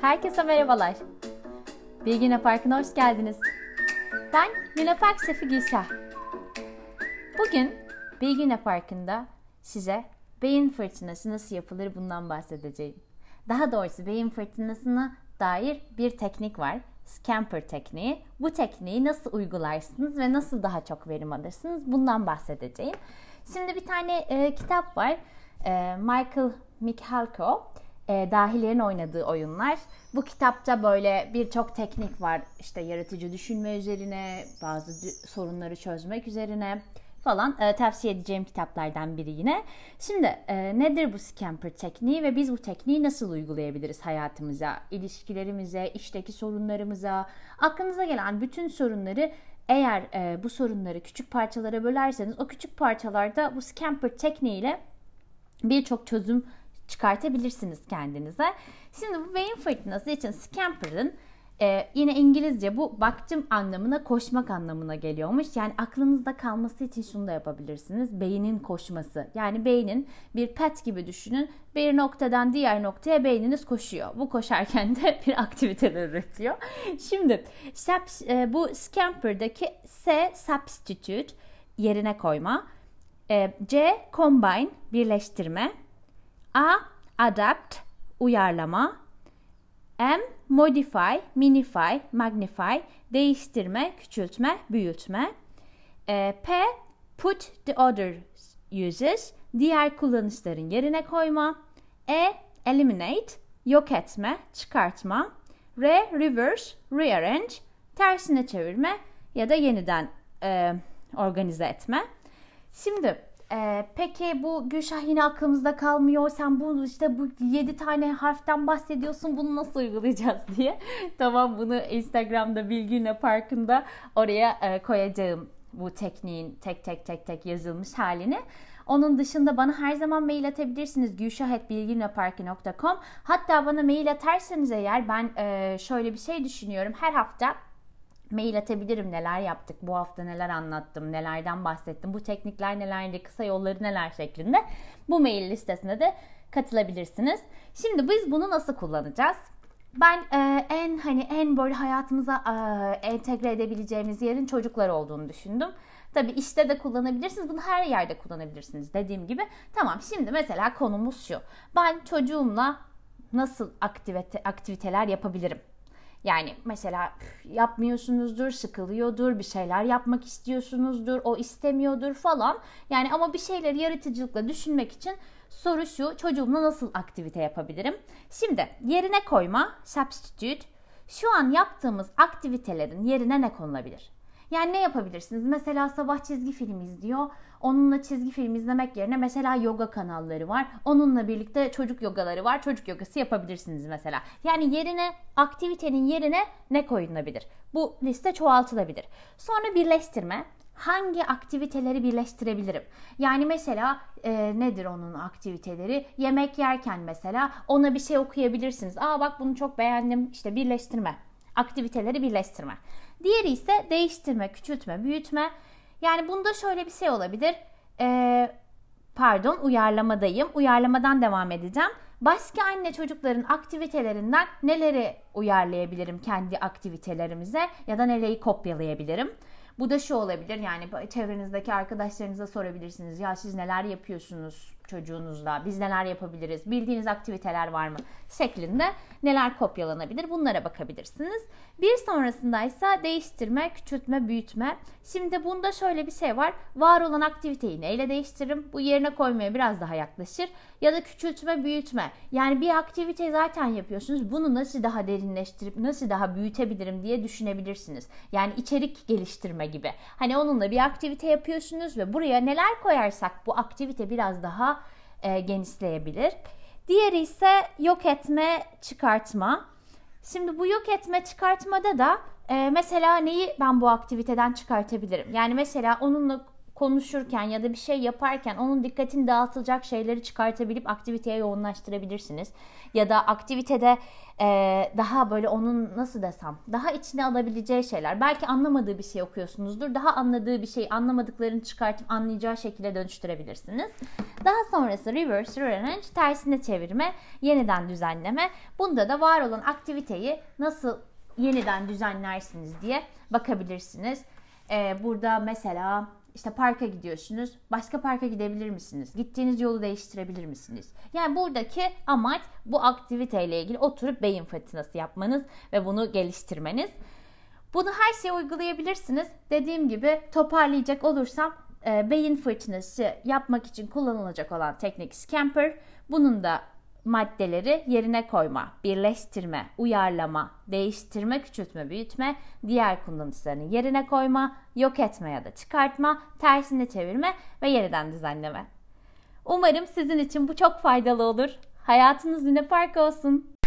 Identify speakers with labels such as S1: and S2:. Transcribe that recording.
S1: Herkese merhabalar. Bilgine Parkı'na hoş geldiniz. Ben Luna Park şefi Gülşah. Bugün Bilgine Parkı'nda size beyin fırtınası nasıl yapılır bundan bahsedeceğim. Daha doğrusu beyin fırtınasına dair bir teknik var. Scamper tekniği. Bu tekniği nasıl uygularsınız ve nasıl daha çok verim alırsınız bundan bahsedeceğim. Şimdi bir tane e, kitap var. E, Michael Michalko e, dahilerin oynadığı oyunlar. Bu kitapta böyle birçok teknik var. İşte yaratıcı düşünme üzerine, bazı sorunları çözmek üzerine falan e, tavsiye edeceğim kitaplardan biri yine. Şimdi e, nedir bu scamper tekniği ve biz bu tekniği nasıl uygulayabiliriz hayatımıza, ilişkilerimize, işteki sorunlarımıza, aklınıza gelen bütün sorunları eğer e, bu sorunları küçük parçalara bölerseniz o küçük parçalarda bu scamper tekniğiyle birçok çözüm çıkartabilirsiniz kendinize. Şimdi bu beyin fırtınası için scamper'ın ee, yine İngilizce bu baktım anlamına koşmak anlamına geliyormuş. Yani aklınızda kalması için şunu da yapabilirsiniz. Beynin koşması. Yani beynin bir pet gibi düşünün. Bir noktadan diğer noktaya beyniniz koşuyor. Bu koşarken de bir aktiviteler üretiyor. Şimdi e, bu Scamper'daki S substitute yerine koyma. E, C combine birleştirme. A. Adapt uyarlama. M. Modify, minify, magnify, değiştirme, küçültme, büyütme. E, P. Put the other uses, diğer kullanışların yerine koyma. E. Eliminate, yok etme, çıkartma. R. Reverse, rearrange, tersine çevirme ya da yeniden e, organize etme. Şimdi ee, peki bu Gülşah yine aklımızda kalmıyor. Sen bu işte bu 7 tane harften bahsediyorsun. Bunu nasıl uygulayacağız diye. tamam bunu Instagram'da Bilgine Parkı'nda oraya e, koyacağım bu tekniğin tek tek tek tek yazılmış halini. Onun dışında bana her zaman mail atabilirsiniz. gülşahetbilgineparki.com Hatta bana mail atarsanız eğer ben e, şöyle bir şey düşünüyorum. Her hafta mail atabilirim neler yaptık, bu hafta neler anlattım, nelerden bahsettim, bu teknikler nelerdi, kısa yolları neler şeklinde bu mail listesine de katılabilirsiniz. Şimdi biz bunu nasıl kullanacağız? Ben e, en hani en böyle hayatımıza e, entegre edebileceğimiz yerin çocuklar olduğunu düşündüm. Tabi işte de kullanabilirsiniz. Bunu her yerde kullanabilirsiniz dediğim gibi. Tamam şimdi mesela konumuz şu. Ben çocuğumla nasıl aktivite, aktiviteler yapabilirim? Yani mesela yapmıyorsunuzdur, sıkılıyordur, bir şeyler yapmak istiyorsunuzdur, o istemiyordur falan. Yani ama bir şeyleri yaratıcılıkla düşünmek için soru şu, çocuğumla nasıl aktivite yapabilirim? Şimdi yerine koyma, substitute, şu an yaptığımız aktivitelerin yerine ne konulabilir? Yani ne yapabilirsiniz? Mesela sabah çizgi film izliyor. Onunla çizgi film izlemek yerine mesela yoga kanalları var. Onunla birlikte çocuk yogaları var. Çocuk yogası yapabilirsiniz mesela. Yani yerine aktivitenin yerine ne koyulabilir? Bu liste çoğaltılabilir. Sonra birleştirme hangi aktiviteleri birleştirebilirim? Yani mesela e, nedir onun aktiviteleri? Yemek yerken mesela ona bir şey okuyabilirsiniz. Aa bak bunu çok beğendim. İşte birleştirme. Aktiviteleri birleştirme. Diğeri ise değiştirme, küçültme, büyütme. Yani bunda şöyle bir şey olabilir. Ee, pardon uyarlamadayım. Uyarlamadan devam edeceğim. Başka anne çocukların aktivitelerinden neleri uyarlayabilirim kendi aktivitelerimize ya da nereyi kopyalayabilirim? Bu da şu olabilir yani çevrenizdeki arkadaşlarınıza sorabilirsiniz. Ya siz neler yapıyorsunuz çocuğunuzla? Biz neler yapabiliriz? Bildiğiniz aktiviteler var mı? Şeklinde neler kopyalanabilir? Bunlara bakabilirsiniz. Bir sonrasındaysa değiştirme, küçültme, büyütme. Şimdi bunda şöyle bir şey var. Var olan aktiviteyi neyle değiştiririm? Bu yerine koymaya biraz daha yaklaşır. Ya da küçültme, büyütme. Yani bir aktivite zaten yapıyorsunuz. Bunu nasıl daha derinleştirip nasıl daha büyütebilirim diye düşünebilirsiniz. Yani içerik geliştirme gibi. Hani onunla bir aktivite yapıyorsunuz ve buraya neler koyarsak bu aktivite biraz daha e, genişleyebilir. Diğeri ise yok etme, çıkartma. Şimdi bu yok etme, çıkartmada da e, mesela neyi ben bu aktiviteden çıkartabilirim? Yani mesela onunla konuşurken ya da bir şey yaparken onun dikkatini dağıtılacak şeyleri çıkartabilip aktiviteye yoğunlaştırabilirsiniz. Ya da aktivitede e, daha böyle onun nasıl desem daha içine alabileceği şeyler. Belki anlamadığı bir şey okuyorsunuzdur. Daha anladığı bir şey anlamadıklarını çıkartıp anlayacağı şekilde dönüştürebilirsiniz. Daha sonrası reverse rearrange tersine çevirme, yeniden düzenleme. Bunda da var olan aktiviteyi nasıl yeniden düzenlersiniz diye bakabilirsiniz. Ee, burada mesela işte parka gidiyorsunuz. Başka parka gidebilir misiniz? Gittiğiniz yolu değiştirebilir misiniz? Yani buradaki amaç bu aktiviteyle ilgili oturup beyin fırtınası yapmanız ve bunu geliştirmeniz. Bunu her şeye uygulayabilirsiniz. Dediğim gibi toparlayacak olursam e, beyin fırtınası yapmak için kullanılacak olan teknik Scamper. Bunun da maddeleri yerine koyma, birleştirme, uyarlama, değiştirme, küçültme, büyütme, diğer kullanıcılarını yerine koyma, yok etme ya da çıkartma, tersine çevirme ve yeniden düzenleme. Umarım sizin için bu çok faydalı olur. Hayatınız yine park olsun.